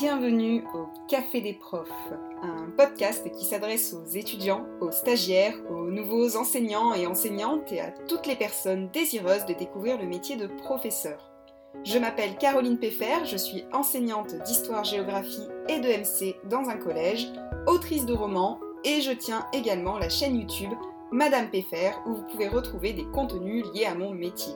Bienvenue au Café des profs, un podcast qui s'adresse aux étudiants, aux stagiaires, aux nouveaux enseignants et enseignantes et à toutes les personnes désireuses de découvrir le métier de professeur. Je m'appelle Caroline Peffer, je suis enseignante d'histoire-géographie et de MC dans un collège, autrice de romans et je tiens également la chaîne YouTube Madame Peffer où vous pouvez retrouver des contenus liés à mon métier.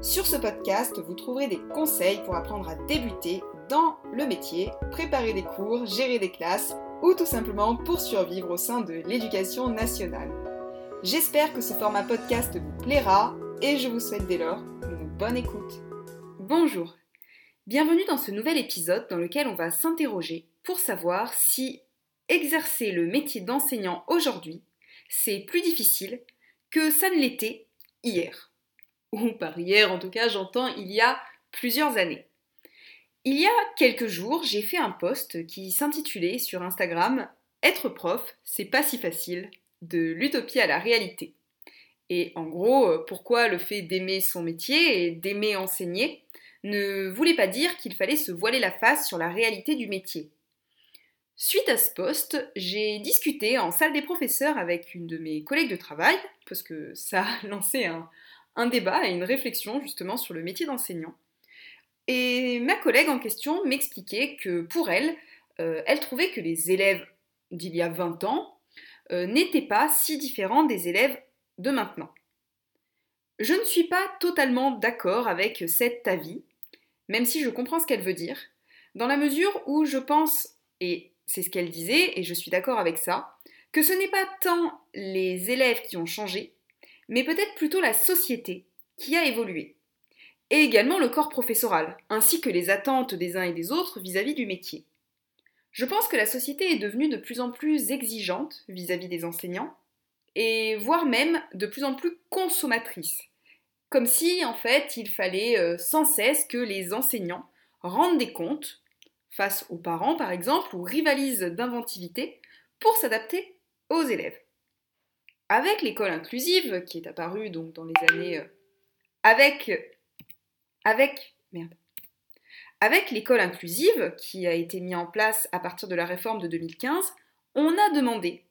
Sur ce podcast, vous trouverez des conseils pour apprendre à débuter dans le métier, préparer des cours, gérer des classes ou tout simplement pour survivre au sein de l'éducation nationale. J'espère que ce format podcast vous plaira et je vous souhaite dès lors une bonne écoute. Bonjour, bienvenue dans ce nouvel épisode dans lequel on va s'interroger pour savoir si exercer le métier d'enseignant aujourd'hui, c'est plus difficile que ça ne l'était hier ou par hier en tout cas, j'entends il y a plusieurs années. Il y a quelques jours, j'ai fait un post qui s'intitulait sur Instagram Être prof, c'est pas si facile, de l'utopie à la réalité. Et en gros, euh, pourquoi le fait d'aimer son métier et d'aimer enseigner ne voulait pas dire qu'il fallait se voiler la face sur la réalité du métier. Suite à ce post, j'ai discuté en salle des professeurs avec une de mes collègues de travail, parce que ça a lancé un débat et une réflexion justement sur le métier d'enseignant. Et ma collègue en question m'expliquait que pour elle, euh, elle trouvait que les élèves d'il y a 20 ans euh, n'étaient pas si différents des élèves de maintenant. Je ne suis pas totalement d'accord avec cet avis, même si je comprends ce qu'elle veut dire, dans la mesure où je pense, et c'est ce qu'elle disait, et je suis d'accord avec ça, que ce n'est pas tant les élèves qui ont changé, mais peut-être plutôt la société qui a évolué, et également le corps professoral, ainsi que les attentes des uns et des autres vis-à-vis du métier. Je pense que la société est devenue de plus en plus exigeante vis-à-vis des enseignants, et voire même de plus en plus consommatrice, comme si en fait il fallait euh, sans cesse que les enseignants rendent des comptes face aux parents par exemple ou rivalisent d'inventivité pour s'adapter aux élèves. Avec l'école inclusive, qui est apparue donc dans les années... Euh, avec... Avec... Merde. Avec l'école inclusive, qui a été mise en place à partir de la réforme de 2015, on a demandé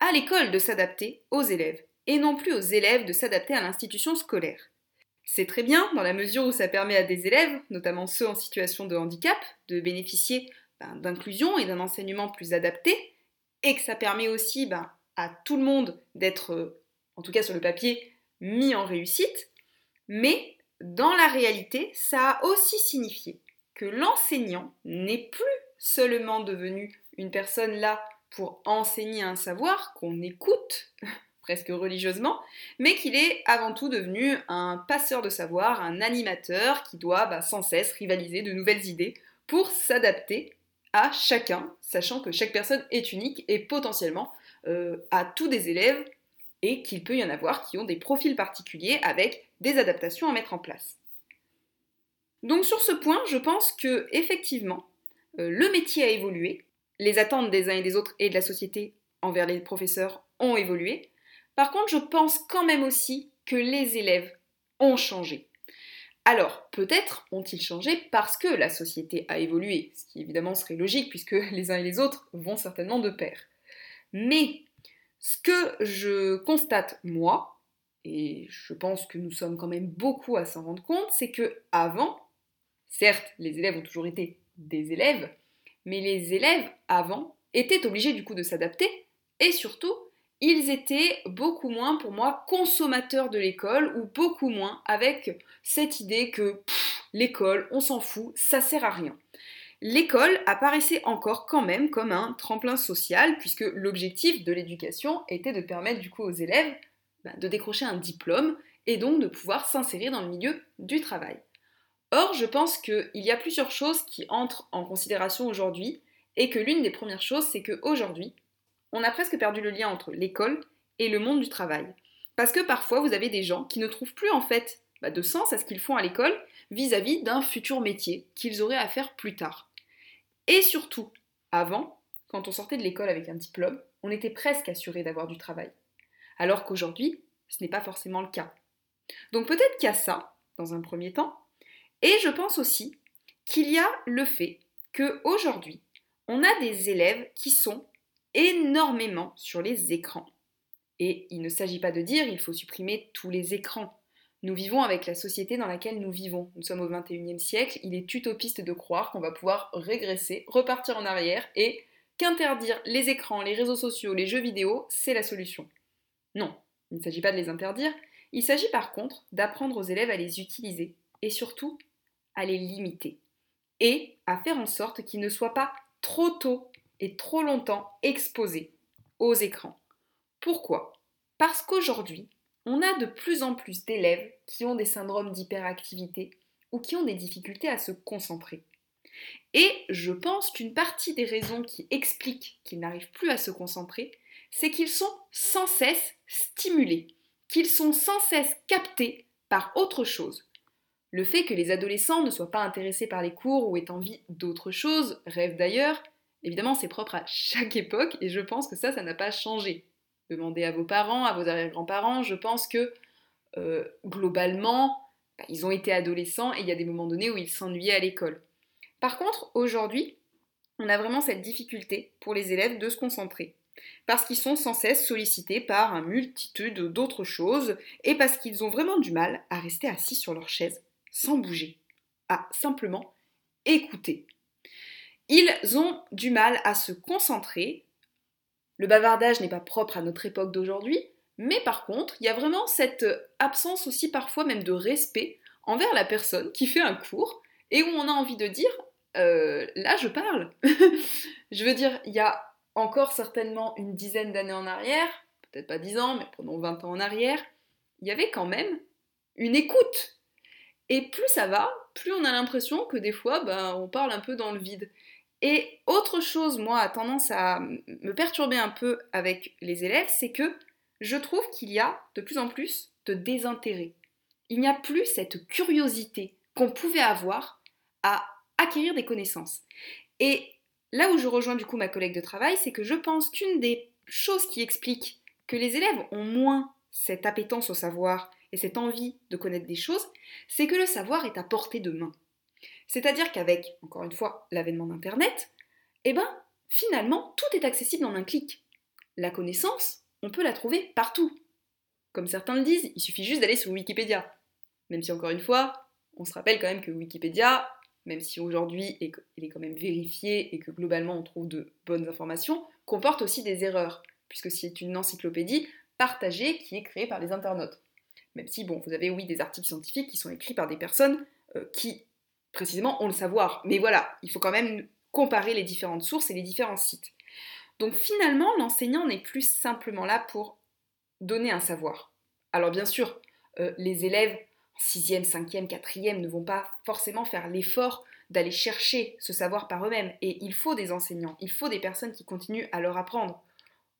à l'école de s'adapter aux élèves, et non plus aux élèves de s'adapter à l'institution scolaire. C'est très bien, dans la mesure où ça permet à des élèves, notamment ceux en situation de handicap, de bénéficier ben, d'inclusion et d'un enseignement plus adapté, et que ça permet aussi ben, à tout le monde d'être, en tout cas sur le papier, mis en réussite, mais dans la réalité, ça a aussi signifié que l'enseignant n'est plus seulement devenu une personne là pour enseigner un savoir qu'on écoute presque religieusement, mais qu'il est avant tout devenu un passeur de savoir, un animateur qui doit bah, sans cesse rivaliser de nouvelles idées pour s'adapter à chacun, sachant que chaque personne est unique et potentiellement euh, à tous des élèves et qu'il peut y en avoir qui ont des profils particuliers avec des adaptations à mettre en place. Donc sur ce point, je pense que effectivement, euh, le métier a évolué, les attentes des uns et des autres et de la société envers les professeurs ont évolué. Par contre, je pense quand même aussi que les élèves ont changé. Alors, peut-être ont-ils changé parce que la société a évolué, ce qui évidemment serait logique puisque les uns et les autres vont certainement de pair. Mais ce que je constate moi, et je pense que nous sommes quand même beaucoup à s'en rendre compte, c'est que avant, certes, les élèves ont toujours été des élèves, mais les élèves avant étaient obligés du coup de s'adapter. Et surtout ils étaient beaucoup moins pour moi consommateurs de l'école ou beaucoup moins avec cette idée que l'école, on s'en fout, ça sert à rien. L'école apparaissait encore quand même comme un tremplin social, puisque l'objectif de l'éducation était de permettre du coup aux élèves de décrocher un diplôme et donc de pouvoir s'insérer dans le milieu du travail. Or, je pense qu'il y a plusieurs choses qui entrent en considération aujourd'hui, et que l'une des premières choses, c'est qu'aujourd'hui, on a presque perdu le lien entre l'école et le monde du travail. Parce que parfois, vous avez des gens qui ne trouvent plus en fait bah, de sens à ce qu'ils font à l'école vis-à-vis d'un futur métier qu'ils auraient à faire plus tard. Et surtout, avant, quand on sortait de l'école avec un diplôme, on était presque assuré d'avoir du travail. Alors qu'aujourd'hui, ce n'est pas forcément le cas. Donc peut-être qu'il y a ça, dans un premier temps, et je pense aussi qu'il y a le fait que aujourd'hui, on a des élèves qui sont énormément sur les écrans. Et il ne s'agit pas de dire il faut supprimer tous les écrans. Nous vivons avec la société dans laquelle nous vivons. Nous sommes au 21e siècle, il est utopiste de croire qu'on va pouvoir régresser, repartir en arrière et qu'interdire les écrans, les réseaux sociaux, les jeux vidéo, c'est la solution. Non, il ne s'agit pas de les interdire, il s'agit par contre d'apprendre aux élèves à les utiliser et surtout à les limiter et à faire en sorte qu'ils ne soient pas trop tôt et trop longtemps exposés aux écrans. Pourquoi? Parce qu'aujourd'hui, on a de plus en plus d'élèves qui ont des syndromes d'hyperactivité ou qui ont des difficultés à se concentrer. Et je pense qu'une partie des raisons qui expliquent qu'ils n'arrivent plus à se concentrer, c'est qu'ils sont sans cesse stimulés, qu'ils sont sans cesse captés par autre chose. Le fait que les adolescents ne soient pas intéressés par les cours ou aient envie d'autre chose, rêvent d'ailleurs, évidemment c'est propre à chaque époque et je pense que ça, ça n'a pas changé. Demandez à vos parents, à vos arrière-grands-parents, je pense que euh, globalement, bah, ils ont été adolescents et il y a des moments donnés où ils s'ennuyaient à l'école. Par contre, aujourd'hui, on a vraiment cette difficulté pour les élèves de se concentrer. Parce qu'ils sont sans cesse sollicités par une multitude d'autres choses et parce qu'ils ont vraiment du mal à rester assis sur leur chaise sans bouger, à simplement écouter. Ils ont du mal à se concentrer. Le bavardage n'est pas propre à notre époque d'aujourd'hui, mais par contre, il y a vraiment cette absence aussi parfois même de respect envers la personne qui fait un cours et où on a envie de dire euh, là je parle. je veux dire, il y a encore certainement une dizaine d'années en arrière, peut-être pas dix ans, mais prenons 20 ans en arrière, il y avait quand même une écoute. Et plus ça va, plus on a l'impression que des fois, ben, on parle un peu dans le vide. Et autre chose, moi, a tendance à me perturber un peu avec les élèves, c'est que je trouve qu'il y a de plus en plus de désintérêt. Il n'y a plus cette curiosité qu'on pouvait avoir à acquérir des connaissances. Et là où je rejoins du coup ma collègue de travail, c'est que je pense qu'une des choses qui explique que les élèves ont moins cette appétence au savoir et cette envie de connaître des choses, c'est que le savoir est à portée de main. C'est-à-dire qu'avec, encore une fois, l'avènement d'Internet, eh ben, finalement, tout est accessible en un clic. La connaissance, on peut la trouver partout. Comme certains le disent, il suffit juste d'aller sur Wikipédia. Même si, encore une fois, on se rappelle quand même que Wikipédia, même si aujourd'hui il est quand même vérifié et que globalement on trouve de bonnes informations, comporte aussi des erreurs, puisque c'est une encyclopédie partagée qui est créée par les internautes. Même si, bon, vous avez oui des articles scientifiques qui sont écrits par des personnes euh, qui, précisément, ont le savoir. Mais voilà, il faut quand même comparer les différentes sources et les différents sites. Donc finalement, l'enseignant n'est plus simplement là pour donner un savoir. Alors bien sûr, euh, les élèves 6e, 5e, 4e ne vont pas forcément faire l'effort d'aller chercher ce savoir par eux-mêmes. Et il faut des enseignants, il faut des personnes qui continuent à leur apprendre.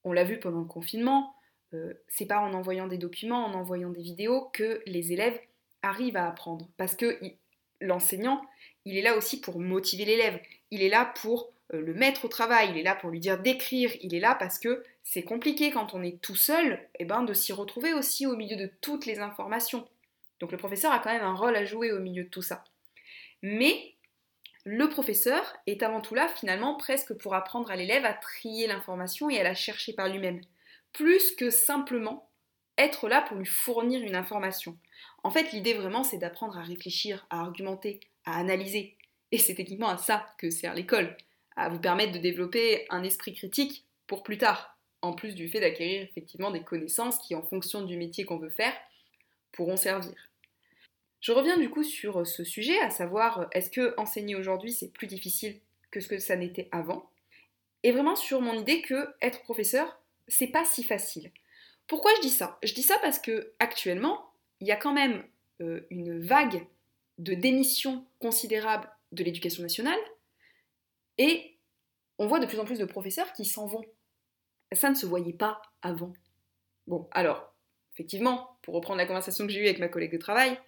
On l'a vu pendant le confinement, euh, c'est pas en envoyant des documents, en envoyant des vidéos que les élèves arrivent à apprendre. Parce que l'enseignant, il est là aussi pour motiver l'élève, il est là pour euh, le mettre au travail, il est là pour lui dire d'écrire, il est là parce que c'est compliqué quand on est tout seul et eh ben, de s'y retrouver aussi au milieu de toutes les informations. Donc le professeur a quand même un rôle à jouer au milieu de tout ça. Mais le professeur est avant tout là finalement presque pour apprendre à l'élève à trier l'information et à la chercher par lui-même, plus que simplement être là pour lui fournir une information. En fait, l'idée vraiment, c'est d'apprendre à réfléchir, à argumenter, à analyser. Et c'est techniquement à ça que sert l'école, à vous permettre de développer un esprit critique pour plus tard, en plus du fait d'acquérir effectivement des connaissances qui, en fonction du métier qu'on veut faire, pourront servir. Je reviens du coup sur ce sujet, à savoir est-ce que enseigner aujourd'hui c'est plus difficile que ce que ça n'était avant? Et vraiment sur mon idée que être professeur, c'est pas si facile. Pourquoi je dis ça? Je dis ça parce que actuellement, il y a quand même euh, une vague de démission considérable de l'éducation nationale et on voit de plus en plus de professeurs qui s'en vont. Ça ne se voyait pas avant. Bon, alors, effectivement, pour reprendre la conversation que j'ai eue avec ma collègue de travail,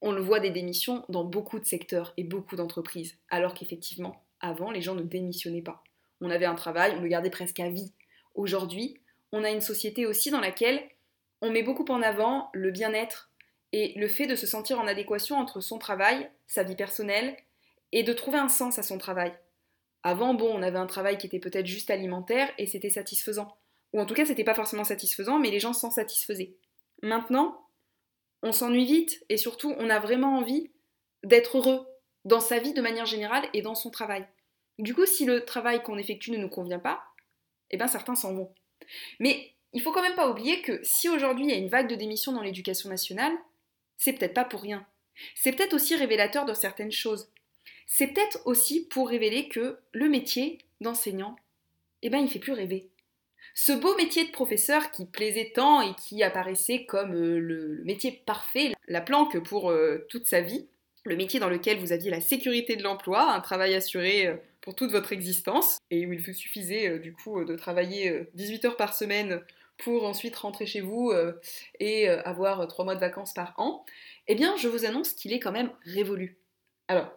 on le voit des démissions dans beaucoup de secteurs et beaucoup d'entreprises, alors qu'effectivement, avant, les gens ne démissionnaient pas. On avait un travail, on le gardait presque à vie. Aujourd'hui, on a une société aussi dans laquelle on met beaucoup en avant le bien-être et le fait de se sentir en adéquation entre son travail, sa vie personnelle, et de trouver un sens à son travail. Avant, bon, on avait un travail qui était peut-être juste alimentaire et c'était satisfaisant. Ou en tout cas, c'était pas forcément satisfaisant, mais les gens s'en satisfaisaient. Maintenant, on s'ennuie vite et surtout, on a vraiment envie d'être heureux dans sa vie de manière générale et dans son travail. Du coup, si le travail qu'on effectue ne nous convient pas, eh bien certains s'en vont. Mais il faut quand même pas oublier que si aujourd'hui il y a une vague de démissions dans l'éducation nationale, c'est peut-être pas pour rien. C'est peut-être aussi révélateur de certaines choses. C'est peut-être aussi pour révéler que le métier d'enseignant, eh ben il fait plus rêver. Ce beau métier de professeur qui plaisait tant et qui apparaissait comme euh, le, métier parfait, la planque pour euh, toute sa vie, le métier dans lequel vous aviez la sécurité de l'emploi, un travail assuré euh, pour toute votre existence, et où il vous suffisait du coup de travailler 18 heures par semaine pour ensuite rentrer chez vous et avoir 3 mois de vacances par an, eh bien je vous annonce qu'il est quand même révolu. Alors,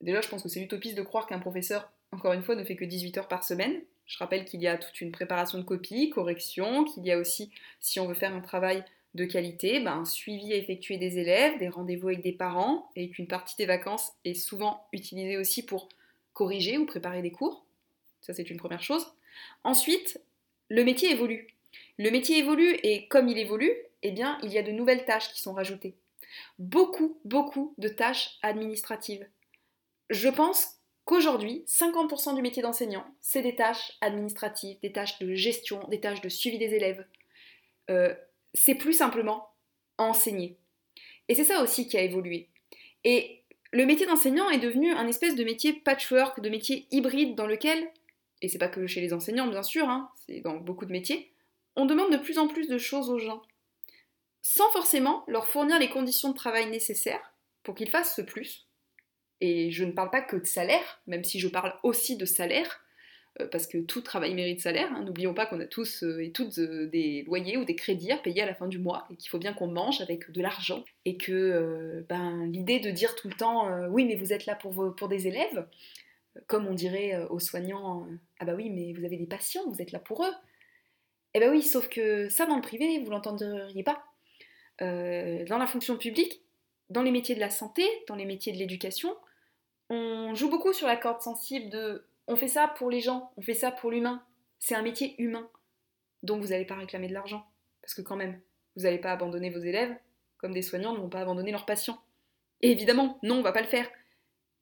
déjà je pense que c'est utopiste de croire qu'un professeur, encore une fois, ne fait que 18 heures par semaine, je rappelle qu'il y a toute une préparation de copie, correction, qu'il y a aussi, si on veut faire un travail de qualité, ben, un suivi à effectuer des élèves, des rendez-vous avec des parents, et qu'une partie des vacances est souvent utilisée aussi pour corriger ou préparer des cours. Ça, c'est une première chose. Ensuite, le métier évolue. Le métier évolue et comme il évolue, eh bien, il y a de nouvelles tâches qui sont rajoutées. Beaucoup, beaucoup de tâches administratives. Je pense qu'aujourd'hui, 50% du métier d'enseignant, c'est des tâches administratives, des tâches de gestion, des tâches de suivi des élèves. Euh, c'est plus simplement enseigner. Et c'est ça aussi qui a évolué. Et le métier d'enseignant est devenu un espèce de métier patchwork, de métier hybride dans lequel, et c'est pas que chez les enseignants bien sûr, hein, c'est dans beaucoup de métiers, on demande de plus en plus de choses aux gens, sans forcément leur fournir les conditions de travail nécessaires pour qu'ils fassent ce plus, et je ne parle pas que de salaire, même si je parle aussi de salaire, euh, parce que tout travail mérite salaire. Hein. N'oublions pas qu'on a tous euh, et toutes euh, des loyers ou des crédits à payer à la fin du mois, et qu'il faut bien qu'on mange avec de l'argent. Et que ben, l'idée de dire tout le temps oui, mais vous êtes là pour, pour des élèves, comme on dirait aux soignants ah bah oui, mais vous avez des patients, vous êtes là pour eux. Eh ben oui, sauf que ça dans le privé, vous l'entendriez pas. dans la fonction publique, dans les métiers de la santé, dans les métiers de l'éducation, on joue beaucoup sur la corde sensible de on fait ça pour les gens, on fait ça pour l'humain. C'est un métier humain. Donc vous n'allez pas réclamer de l'argent. Parce que quand même, vous n'allez pas abandonner vos élèves, comme des soignants ne vont pas abandonner leurs patients. Et évidemment, non, on va pas le faire.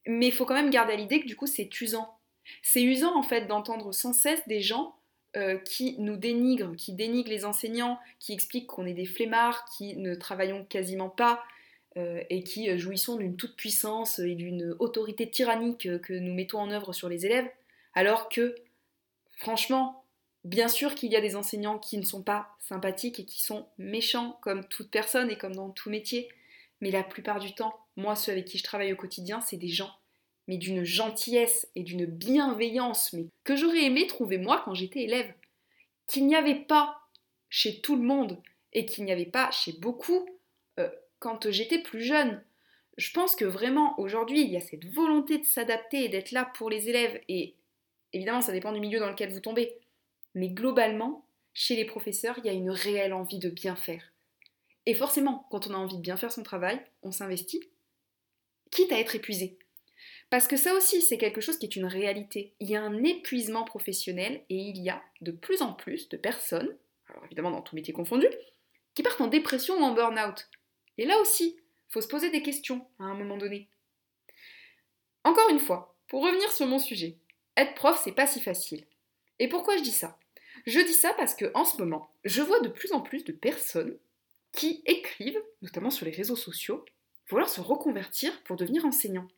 Mais il faut quand même garder à l'idée que du coup c'est usant. C'est usant en fait d'entendre sans cesse des gens euh, qui nous dénigrent, qui dénigrent les enseignants, qui expliquent qu'on est des flemmards, qui ne travaillons quasiment pas, et qui euh, jouissons d'une toute-puissance et d'une autorité tyrannique euh, que nous mettons en œuvre sur les élèves, alors que, franchement, bien sûr qu'il y a des enseignants qui ne sont pas sympathiques et qui sont méchants, comme toute personne et comme dans tout métier, mais la plupart du temps, moi, ceux avec qui je travaille au quotidien, c'est des gens, mais d'une gentillesse et d'une bienveillance, mais que j'aurais aimé trouver moi quand j'étais élève, qu'il n'y avait pas chez tout le monde et qu'il n'y avait pas chez beaucoup quand j'étais plus jeune. Je pense que vraiment aujourd'hui, il y a cette volonté de s'adapter et d'être là pour les élèves, et évidemment, ça dépend du milieu dans lequel vous tombez. Mais globalement, chez les professeurs, il y a une réelle envie de bien faire. Et forcément, quand on a envie de bien faire son travail, on s'investit, quitte à être épuisé. Parce que ça aussi, c'est quelque chose qui est une réalité. Il y a un épuisement professionnel et il y a de plus en plus de personnes, alors évidemment dans tout métier confondu, qui partent en dépression ou en burn-out. Et là aussi, faut se poser des questions à un moment donné. Encore une fois, pour revenir sur mon sujet, être prof, c'est pas si facile. Et pourquoi je dis ça? Je dis ça parce que en ce moment, je vois de plus en plus de personnes qui écrivent, notamment sur les réseaux sociaux, vouloir se reconvertir pour devenir enseignant.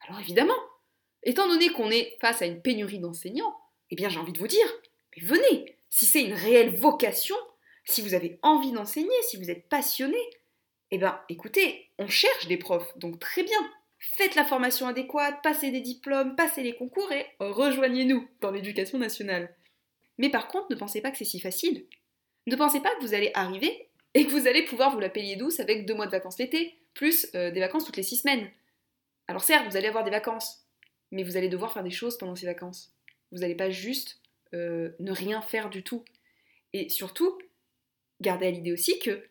Alors évidemment, étant donné qu'on est face à une pénurie d'enseignants, eh bien j'ai envie de vous dire, mais venez, si c'est une réelle vocation, si vous avez envie d'enseigner, si vous êtes passionné, eh bien, écoutez, on cherche des profs, donc très bien. Faites la formation adéquate, passez des diplômes, passez les concours et rejoignez-nous dans l'éducation nationale. Mais par contre, ne pensez pas que c'est si facile. Ne pensez pas que vous allez arriver et que vous allez pouvoir vous la payer douce avec deux mois de vacances l'été, plus euh, des vacances toutes les six semaines. Alors certes, vous allez avoir des vacances, mais vous allez devoir faire des choses pendant ces vacances. Vous n'allez pas juste euh, ne rien faire du tout. Et surtout, gardez à l'idée aussi que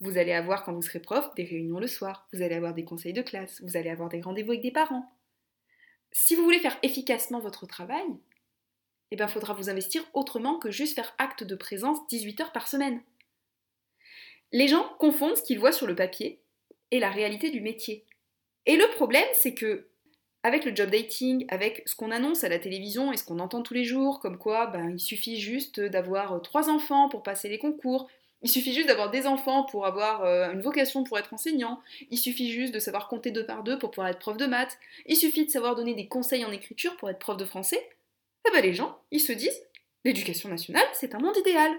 vous allez avoir, quand vous serez prof, des réunions le soir, vous allez avoir des conseils de classe, vous allez avoir des rendez-vous avec des parents. si vous voulez faire efficacement votre travail, eh bien, il faudra vous investir autrement que juste faire acte de présence 18 heures par semaine. Les gens confondent ce qu'ils voient sur le papier et la réalité du métier. Et le problème, c'est que avec le job dating, avec ce qu'on annonce à la télévision et ce qu'on entend tous les jours, comme quoi ben, il suffit juste d'avoir trois enfants pour passer les concours, il suffit juste d'avoir des enfants pour avoir euh, une vocation pour être enseignant, il suffit juste de savoir compter deux par deux pour pouvoir être prof de maths, il suffit de savoir donner des conseils en écriture pour être prof de français, eh ben les gens, ils se disent, l'éducation nationale, c'est un monde idéal.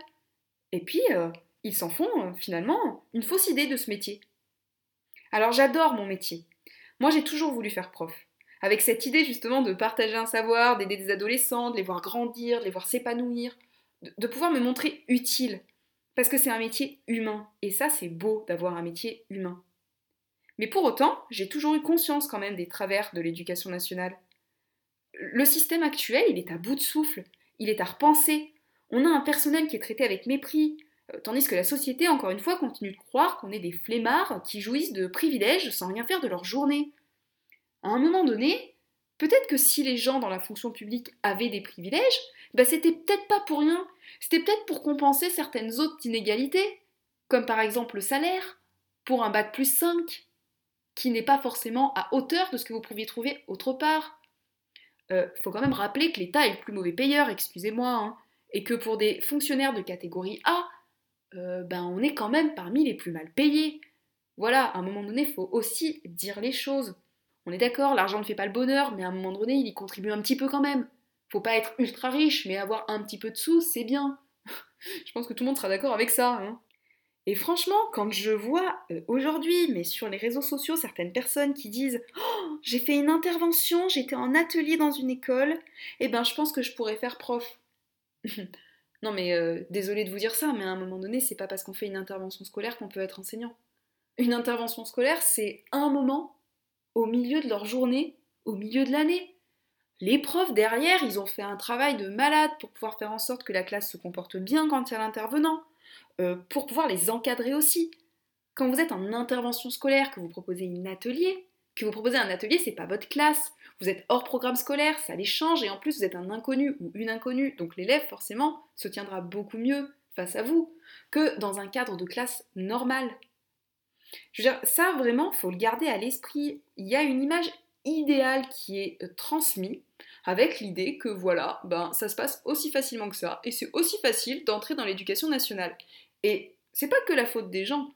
Et puis, euh, ils s'en font euh, finalement une fausse idée de ce métier. Alors j'adore mon métier. Moi j'ai toujours voulu faire prof. Avec cette idée justement de partager un savoir, d'aider des adolescents, de les voir grandir, de les voir s'épanouir, de pouvoir me montrer utile. Parce que c'est un métier humain. Et ça c'est beau d'avoir un métier humain. Mais pour autant, j'ai toujours eu conscience quand même des travers de l'éducation nationale. Le système actuel, il est à bout de souffle, il est à repenser. On a un personnel qui est traité avec mépris, euh, tandis que la société, encore une fois, continue de croire qu'on est des flemmards qui jouissent de privilèges sans rien faire de leur journée. À un moment donné, peut-être que si les gens dans la fonction publique avaient des privilèges, bah c'était peut-être pas pour rien, c'était peut-être pour compenser certaines autres inégalités, comme par exemple le salaire, pour un bac plus 5, qui n'est pas forcément à hauteur de ce que vous pouviez trouver autre part. Euh, faut quand même rappeler que l'État est le plus mauvais payeur, excusez-moi, hein, et que pour des fonctionnaires de catégorie A, euh, ben on est quand même parmi les plus mal payés. Voilà, à un moment donné, il faut aussi dire les choses. On est d'accord, l'argent ne fait pas le bonheur, mais à un moment donné, il y contribue un petit peu quand même. Faut pas être ultra riche, mais avoir un petit peu de sous, c'est bien. je pense que tout le monde sera d'accord avec ça. Hein. Et franchement, quand je vois euh, aujourd'hui, mais sur les réseaux sociaux, certaines personnes qui disent oh, j'ai fait une intervention, j'étais en atelier dans une école, eh ben je pense que je pourrais faire prof. Non, mais euh, désolé de vous dire ça, mais à un moment donné, c'est pas parce qu'on fait une intervention scolaire qu'on peut être enseignant. Une intervention scolaire, c'est un moment au milieu de leur journée, au milieu de l'année. Les profs derrière, ils ont fait un travail de malade pour pouvoir faire en sorte que la classe se comporte bien quand il y a l'intervenant, euh, pour pouvoir les encadrer aussi. Quand vous êtes en intervention scolaire, que vous proposez un atelier, que vous proposez un atelier, c'est pas votre classe. Vous êtes hors programme scolaire, ça les change et en plus vous êtes un inconnu ou une inconnue, donc l'élève forcément se tiendra beaucoup mieux face à vous que dans un cadre de classe normal. Je veux dire, ça vraiment, faut le garder à l'esprit. Il y a une image idéale qui est euh, transmise avec l'idée que voilà, ben ça se passe aussi facilement que ça et c'est aussi facile d'entrer dans l'éducation nationale. Et c'est pas que la faute des gens,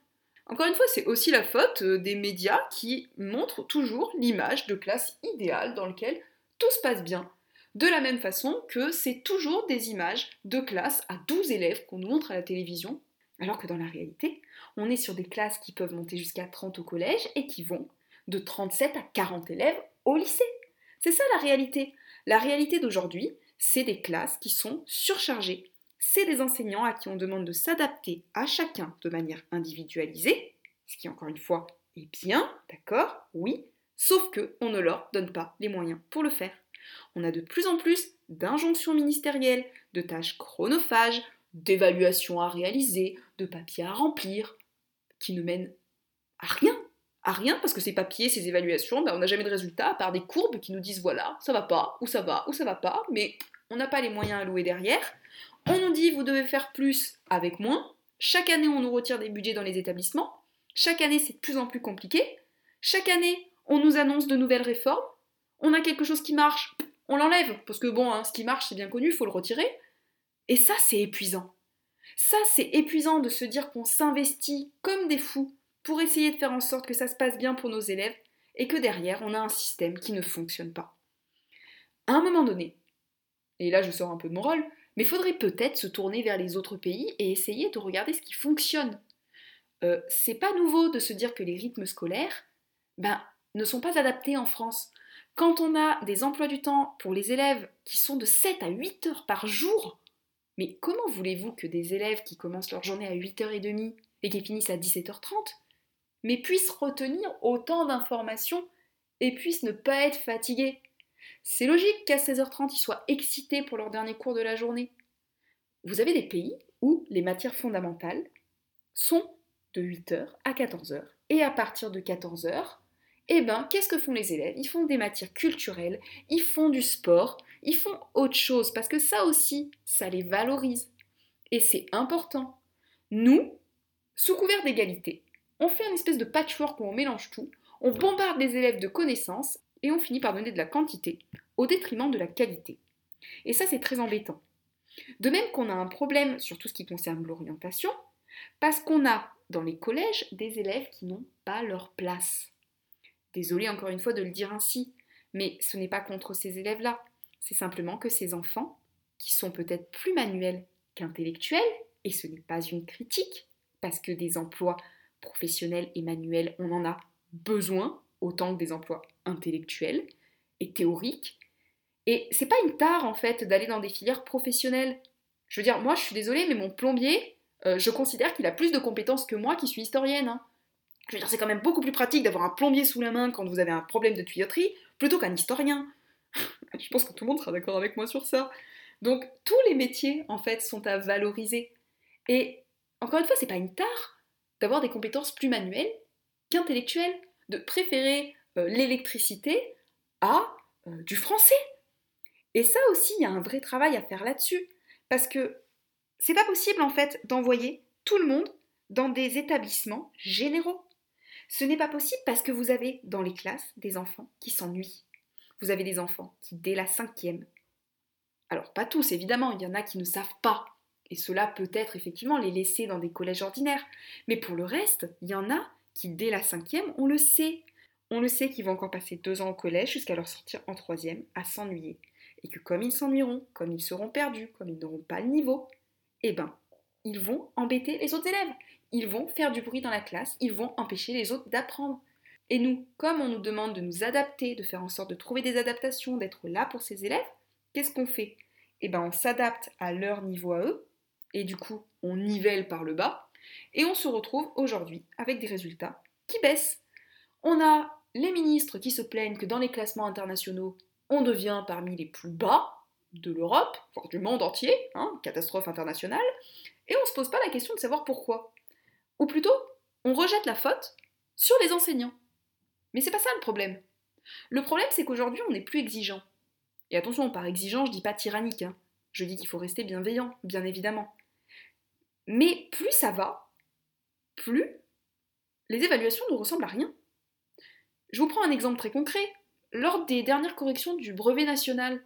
encore une fois, c'est aussi la faute euh, des médias qui montrent toujours l'image de classe idéale dans laquelle tout se passe bien. De la même façon que c'est toujours des images de classe à 12 élèves qu'on nous montre à la télévision, alors que dans la réalité, on est sur des classes qui peuvent monter jusqu'à 30 au collège et qui vont de 37 à 40 élèves au lycée. C'est ça la réalité. La réalité d'aujourd'hui, c'est des classes qui sont surchargées c'est des enseignants à qui on demande de s'adapter à chacun de manière individualisée, ce qui encore une fois est bien, d'accord, oui, sauf que on ne leur donne pas les moyens pour le faire. On a de plus en plus d'injonctions ministérielles, de tâches chronophages, d'évaluations à réaliser, de papiers à remplir, qui ne mènent à rien. À rien, parce que ces papiers, ces évaluations, ben, on n'a jamais de résultat à part des courbes qui nous disent voilà, ça va pas, ou ça va, ou ça va pas, mais on n'a pas les moyens à louer derrière. On nous dit vous devez faire plus avec moins. Chaque année, on nous retire des budgets dans les établissements. Chaque année, c'est de plus en plus compliqué. Chaque année, on nous annonce de nouvelles réformes. On a quelque chose qui marche, on l'enlève. Parce que bon, hein, ce qui marche, c'est bien connu, faut le retirer. Et ça, c'est épuisant. Ça, c'est épuisant de se dire qu'on s'investit comme des fous pour essayer de faire en sorte que ça se passe bien pour nos élèves et que derrière, on a un système qui ne fonctionne pas. À un moment donné, et là je sors un peu de mon rôle, mais faudrait peut-être se tourner vers les autres pays et essayer de regarder ce qui fonctionne. Euh, c'est pas nouveau de se dire que les rythmes scolaires ben, ne sont pas adaptés en France. Quand on a des emplois du temps pour les élèves qui sont de 7 à 8 heures par jour, mais comment voulez-vous que des élèves qui commencent leur journée à 8h30 et qui finissent à 17h30, mais puissent retenir autant d'informations et puissent ne pas être fatigués c'est logique qu'à 16h30, ils soient excités pour leur dernier cours de la journée. Vous avez des pays où les matières fondamentales sont de 8h à 14h. Et à partir de 14h, eh ben, qu'est-ce que font les élèves? Ils font des matières culturelles, ils font du sport, ils font autre chose, parce que ça aussi, ça les valorise. Et c'est important. Nous, sous couvert d'égalité, on fait une espèce de patchwork où on mélange tout, on bombarde les élèves de connaissances et on finit par donner de la quantité au détriment de la qualité. Et ça, c'est très embêtant. De même qu'on a un problème sur tout ce qui concerne l'orientation, parce qu'on a dans les collèges des élèves qui n'ont pas leur place. Désolée encore une fois de le dire ainsi, mais ce n'est pas contre ces élèves-là, c'est simplement que ces enfants, qui sont peut-être plus manuels qu'intellectuels, et ce n'est pas une critique, parce que des emplois professionnels et manuels, on en a besoin autant que des emplois intellectuels et théoriques. Et c'est pas une tare en fait d'aller dans des filières professionnelles. Je veux dire, moi je suis désolée, mais mon plombier, euh, je considère qu'il a plus de compétences que moi qui suis historienne. Hein. Je veux dire, c'est quand même beaucoup plus pratique d'avoir un plombier sous la main quand vous avez un problème de tuyauterie plutôt qu'un historien. je pense que tout le monde sera d'accord avec moi sur ça. Donc tous les métiers en fait sont à valoriser. Et encore une fois, c'est pas une tare d'avoir des compétences plus manuelles qu'intellectuelles, de préférer euh, l'électricité à euh, du français. Et ça aussi, il y a un vrai travail à faire là-dessus. Parce que c'est pas possible en fait d'envoyer tout le monde dans des établissements généraux. Ce n'est pas possible parce que vous avez dans les classes des enfants qui s'ennuient. Vous avez des enfants qui, dès la cinquième, alors pas tous évidemment, il y en a qui ne savent pas, et cela peut être effectivement les laisser dans des collèges ordinaires, mais pour le reste, il y en a qui, dès la cinquième, on le sait. On le sait qu'ils vont encore passer deux ans au collège jusqu'à leur sortir en troisième à s'ennuyer, et que comme ils s'ennuieront, comme ils seront perdus, comme ils n'auront pas le niveau, eh ben, ils vont embêter les autres élèves. Ils vont faire du bruit dans la classe, ils vont empêcher les autres d'apprendre. Et nous, comme on nous demande de nous adapter, de faire en sorte de trouver des adaptations, d'être là pour ces élèves, qu'est-ce qu'on fait? Eh bien, on s'adapte à leur niveau à eux, et du coup, on nivelle par le bas, et on se retrouve aujourd'hui avec des résultats qui baissent. On a les ministres qui se plaignent que dans les classements internationaux, on devient parmi les plus bas de l'Europe, voire du monde entier, hein, catastrophe internationale, et on ne se pose pas la question de savoir pourquoi. Ou plutôt, on rejette la faute sur les enseignants. Mais c'est pas ça le problème. Le problème, c'est qu'aujourd'hui, on n'est plus exigeant. Et attention, par exigeant, je dis pas tyrannique. Hein. Je dis qu'il faut rester bienveillant, bien évidemment. Mais plus ça va, plus les évaluations ne ressemblent à rien. Je vous prends un exemple très concret. Lors des dernières corrections du brevet national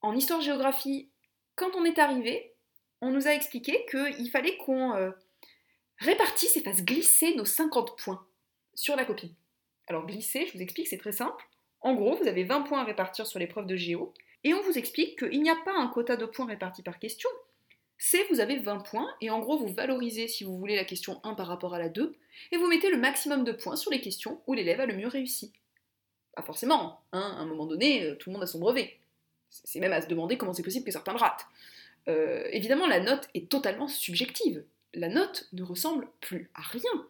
en histoire-géographie, quand on est arrivé, on nous a expliqué qu'il fallait qu'on euh, répartisse et fasse glisser nos 50 points sur la copie. Alors glisser, je vous explique, c'est très simple. En gros, vous avez 20 points à répartir sur l'épreuve de géo, et on vous explique qu'il n'y a pas un quota de points répartis par question, c'est vous avez 20 points, et en gros vous valorisez si vous voulez la question 1 par rapport à la 2, et vous mettez le maximum de points sur les questions où l'élève a le mieux réussi. Pas forcément, hein, à un moment donné, euh, tout le monde a son brevet. C'est même à se demander comment c'est possible que certains le ratent. Euh, évidemment, la note est totalement subjective la note ne ressemble plus à rien.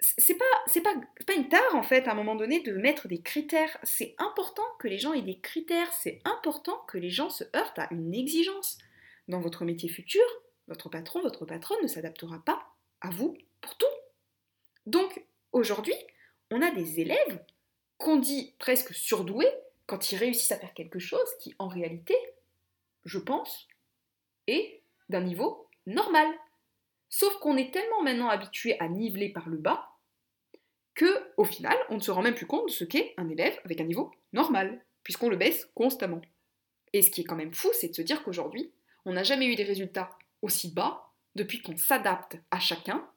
C'est pas, c'est pas, pas une tare en fait à un moment donné de mettre des critères. C'est important que les gens aient des critères, c'est important que les gens se heurtent à une exigence. Dans votre métier futur, votre patron, votre patronne ne s'adaptera pas à vous pour tout. Donc aujourd'hui, on a des élèves qu'on dit presque surdoués quand ils réussissent à faire quelque chose qui en réalité, je pense, est d'un niveau normal. Sauf qu'on est tellement maintenant habitué à niveler par le bas que, au final, on ne se rend même plus compte de ce qu'est un élève avec un niveau normal, puisqu'on le baisse constamment. Et ce qui est quand même fou, c'est de se dire qu'aujourd'hui, on n'a jamais eu des résultats aussi bas depuis qu'on s'adapte à chacun,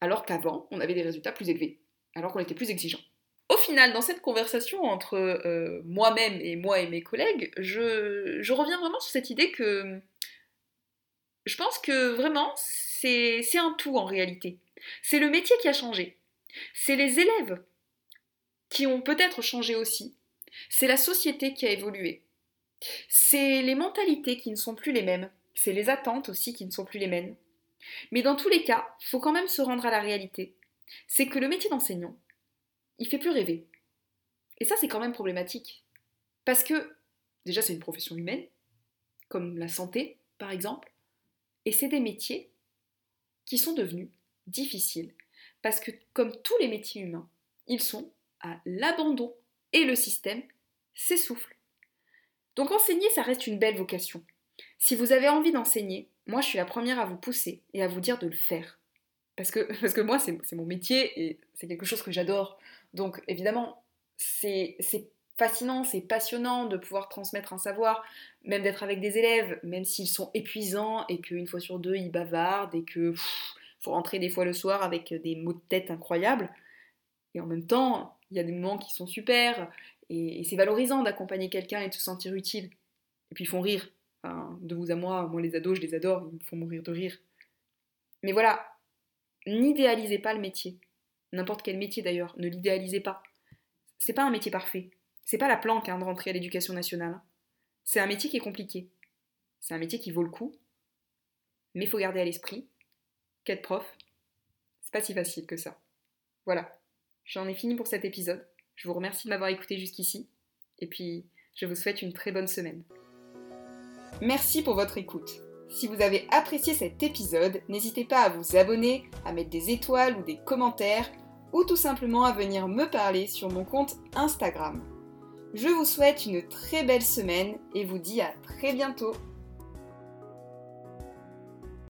alors qu'avant, on avait des résultats plus élevés, alors qu'on était plus exigeant. Au final, dans cette conversation entre euh, moi-même et moi et mes collègues, je, je reviens vraiment sur cette idée que je pense que vraiment, c'est un tout en réalité. C'est le métier qui a changé. C'est les élèves qui ont peut-être changé aussi. C'est la société qui a évolué. C'est les mentalités qui ne sont plus les mêmes. C'est les attentes aussi qui ne sont plus les mêmes. Mais dans tous les cas, il faut quand même se rendre à la réalité. C'est que le métier d'enseignant, il fait plus rêver. Et ça, c'est quand même problématique. Parce que, déjà, c'est une profession humaine, comme la santé, par exemple. Et c'est des métiers qui sont devenus difficiles. Parce que comme tous les métiers humains, ils sont à l'abandon et le système s'essouffle. Donc enseigner, ça reste une belle vocation. Si vous avez envie d'enseigner, moi je suis la première à vous pousser et à vous dire de le faire. Parce que, moi, c'est mon métier et c'est quelque chose que j'adore. Donc évidemment, c'est fascinant, c'est passionnant de pouvoir transmettre un savoir, même d'être avec des élèves, même s'ils sont épuisants et qu'une fois sur deux ils bavardent et que faut rentrer des fois le soir avec des mots de tête incroyables. Et en même temps, il y a des moments qui sont super et, c'est valorisant d'accompagner quelqu'un et de se sentir utile. Et puis ils font rire. de vous à moi, moi les ados, je les adore, ils me font mourir de rire. Mais voilà, n'idéalisez pas le métier. N'importe quel métier d'ailleurs, ne l'idéalisez pas. C'est pas un métier parfait. C'est pas la planque hein, de rentrer à l'éducation nationale. C'est un métier qui est compliqué. C'est un métier qui vaut le coup. Mais il faut garder à l'esprit qu'être prof, c'est pas si facile que ça. Voilà, j'en ai fini pour cet épisode. Je vous remercie de m'avoir écouté jusqu'ici. Et puis, je vous souhaite une très bonne semaine. Merci pour votre écoute. Si vous avez apprécié cet épisode, n'hésitez pas à vous abonner, à mettre des étoiles ou des commentaires, ou tout simplement à venir me parler sur mon compte Instagram. Je vous souhaite une très belle semaine et vous dis à très bientôt